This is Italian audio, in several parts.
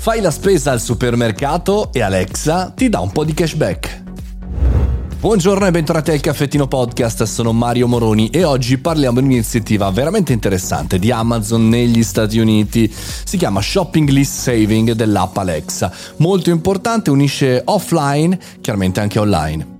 Fai la spesa al supermercato e Alexa ti dà un po' di cashback. Buongiorno e bentornati al Caffettino Podcast, sono Mario Moroni e oggi parliamo di un'iniziativa veramente interessante di Amazon negli Stati Uniti. Si chiama Shopping List Saving dell'app Alexa. Molto importante, unisce offline, chiaramente anche online.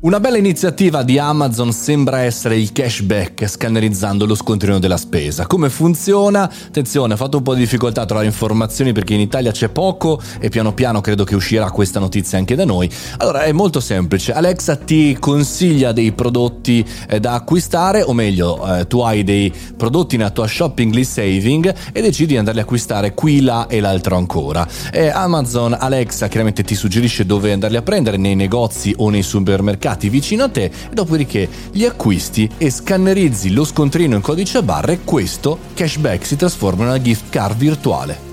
Una bella iniziativa di Amazon sembra essere il cashback scannerizzando lo scontrino della spesa. Come funziona? Attenzione, ho fatto un po' di difficoltà a trovare informazioni perché in Italia c'è poco e piano piano credo che uscirà questa notizia anche da noi. Allora è molto semplice, Alexa ti consiglia dei prodotti eh, da acquistare o meglio eh, tu hai dei prodotti nella tua shopping list saving e decidi di andarli a acquistare qui, là e l'altro ancora. E Amazon Alexa chiaramente ti suggerisce dove andarli a prendere nei negozi o nei supermercati mercati vicino a te e dopodiché li acquisti e scannerizzi lo scontrino in codice a barre questo cashback si trasforma in una gift card virtuale.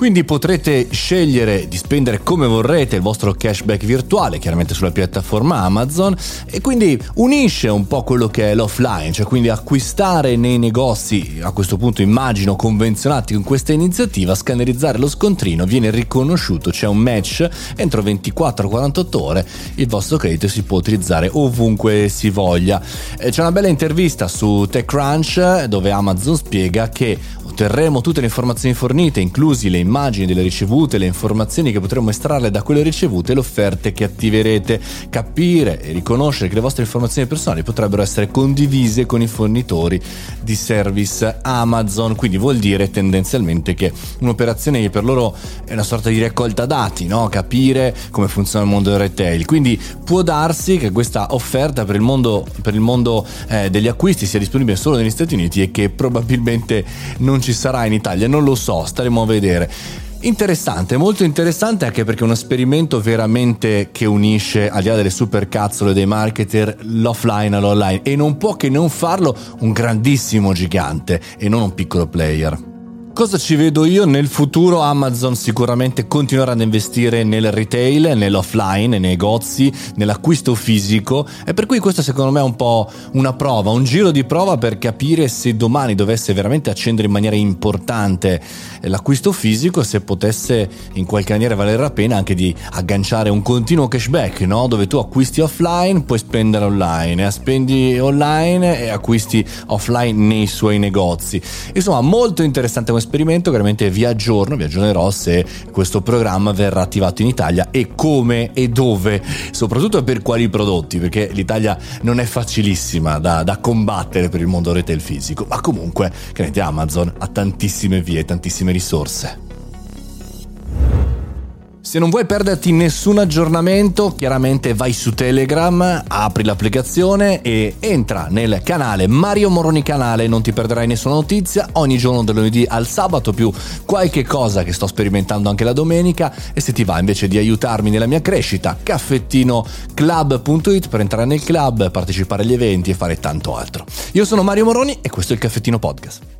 Quindi potrete scegliere di spendere come vorrete il vostro cashback virtuale, chiaramente sulla piattaforma Amazon, e quindi unisce un po' quello che è l'offline, cioè quindi acquistare nei negozi, a questo punto immagino convenzionati con questa iniziativa, scannerizzare lo scontrino, viene riconosciuto, c'è un match, entro 24-48 ore il vostro credito si può utilizzare ovunque si voglia. C'è una bella intervista su TechCrunch dove Amazon spiega che otterremo tutte le informazioni fornite, inclusi le immagini delle ricevute, le informazioni che potremo estrarre da quelle ricevute e le offerte che attiverete. Capire e riconoscere che le vostre informazioni personali potrebbero essere condivise con i fornitori di service Amazon, quindi vuol dire tendenzialmente che un'operazione che per loro è una sorta di raccolta dati, no? capire come funziona il mondo del retail. Quindi può darsi che questa offerta per il mondo, per il mondo eh, degli acquisti sia disponibile solo negli Stati Uniti e che probabilmente non ci sarà in Italia, non lo so, staremo a vedere. Interessante, molto interessante anche perché è un esperimento veramente che unisce, al di là delle supercazzole dei marketer, l'offline all'online e non può che non farlo un grandissimo gigante e non un piccolo player. Cosa ci vedo io? Nel futuro Amazon sicuramente continuerà ad investire nel retail, nell'offline, nei negozi, nell'acquisto fisico e per cui questo secondo me è un po' una prova, un giro di prova per capire se domani dovesse veramente accendere in maniera importante l'acquisto fisico, se potesse in qualche maniera valere la pena anche di agganciare un continuo cashback, no? dove tu acquisti offline, puoi spendere online, e spendi online e acquisti offline nei suoi negozi. Insomma, molto interessante questo esperimento, chiaramente vi aggiorno, vi aggiornerò se questo programma verrà attivato in Italia e come e dove, soprattutto per quali prodotti, perché l'Italia non è facilissima da, da combattere per il mondo retail fisico, ma comunque, chiaramente Amazon ha tantissime vie, tantissime risorse. Se non vuoi perderti nessun aggiornamento, chiaramente vai su Telegram, apri l'applicazione e entra nel canale Mario Moroni Canale, non ti perderai nessuna notizia, ogni giorno da lunedì al sabato più qualche cosa che sto sperimentando anche la domenica e se ti va invece di aiutarmi nella mia crescita, caffettinoclub.it per entrare nel club, partecipare agli eventi e fare tanto altro. Io sono Mario Moroni e questo è il Caffettino Podcast.